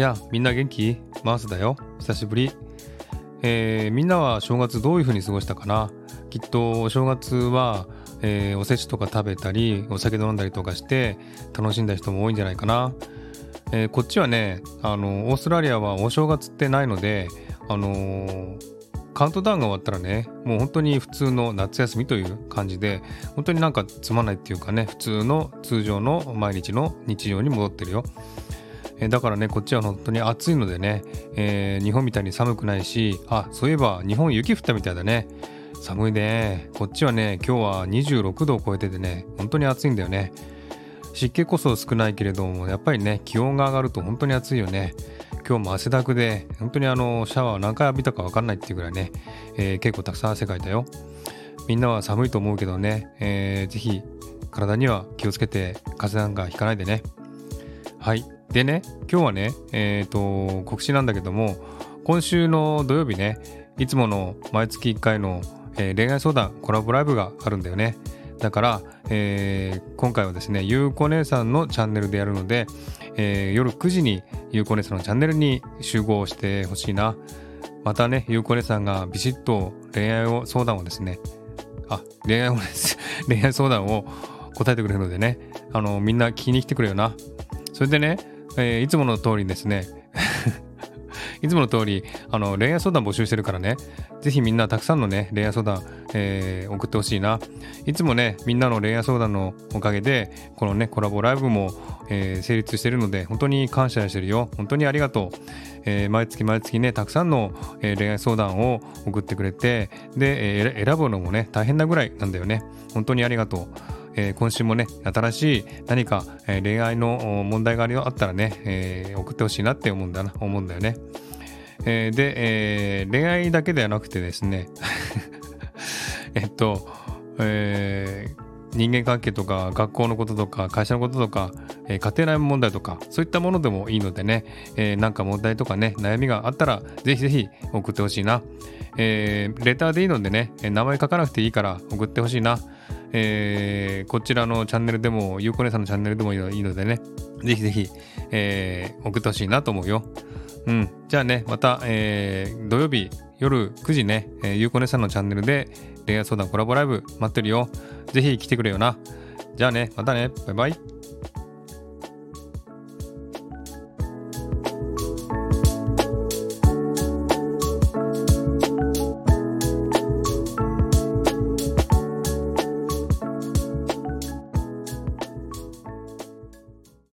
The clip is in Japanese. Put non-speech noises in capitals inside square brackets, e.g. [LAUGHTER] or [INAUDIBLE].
や、みんな元気？マースだよ。久しぶり。えー、みんなは正月どういう風に過ごしたかな？きっとお正月は、えー、おせちとか食べたり、お酒飲んだりとかして楽しんだ人も多いんじゃないかな。えー、こっちはね、あの、オーストラリアはお正月ってないので、あの、カウントダウンが終わったらね、もう本当に普通の夏休みという感じで、本当になんかつまんないっていうかね、普通の通常の毎日の日常に戻ってるよ。えだからねこっちは本当に暑いのでね、えー、日本みたいに寒くないしあそういえば日本雪降ったみたいだね。寒いね。こっちはね今日は26度を超えててね本当に暑いんだよね。湿気こそ少ないけれどもやっぱりね気温が上がると本当に暑いよね。今日も汗だくで本当にあのシャワー何回浴びたか分かんないっていうぐらいね、えー、結構たくさん汗かいたよ。みんなは寒いと思うけどね、えー、ぜひ体には気をつけて風邪なんかひかないでね。はいでね、今日はね、えっ、ー、と、告知なんだけども、今週の土曜日ね、いつもの毎月1回の、えー、恋愛相談コラボライブがあるんだよね。だから、えー、今回はですね、ゆうこ姉さんのチャンネルでやるので、えー、夜9時にゆうこ姉さんのチャンネルに集合してほしいな。またね、ゆうこ姉さんがビシッと恋愛を相談をですね、あ、恋愛をです [LAUGHS] 恋愛相談を答えてくれるのでね、あの、みんな聞きに来てくれよな。それでね、えー、いつもの通りですね。[LAUGHS] いつもの通りあの恋愛相談募集してるからね。ぜひみんなたくさんのね恋愛相談、えー、送ってほしいな。いつもねみんなの恋愛相談のおかげでこのねコラボライブも、えー、成立してるので本当に感謝してるよ。本当にありがとう、えー、毎月毎月ねたくさんの、え、恋愛相談を送ってくれてで、えー、選ぶのもね大変なぐらいなんだよね。本当にありがとう。えー、今週もね、新しい何か、え、恋愛の問題があったらね、えー、送ってほしいなって思うんだな、思うんだよね。えー、で、え、恋愛だけではなくてですね、[LAUGHS] えっと、え、人間関係とか学校のこととか会社のこととか、えー、家庭内問題とかそういったものでもいいのでね、えー、なんか問題とかね悩みがあったらぜひぜひ送ってほしいな、えー、レターでいいのでね名前書かなくていいから送ってほしいなえー、こちらのチャンネルでも、ゆうこねさんのチャンネルでもいいのでね、ぜひぜひ、えー、送ってほしいなと思うよ。うん。じゃあね、また、えー、土曜日夜9時ね、えー、ゆうこ姉さんのチャンネルで恋愛相談コラボライブ待ってるよ。ぜひ来てくれよな。じゃあね、またね、バイバイ。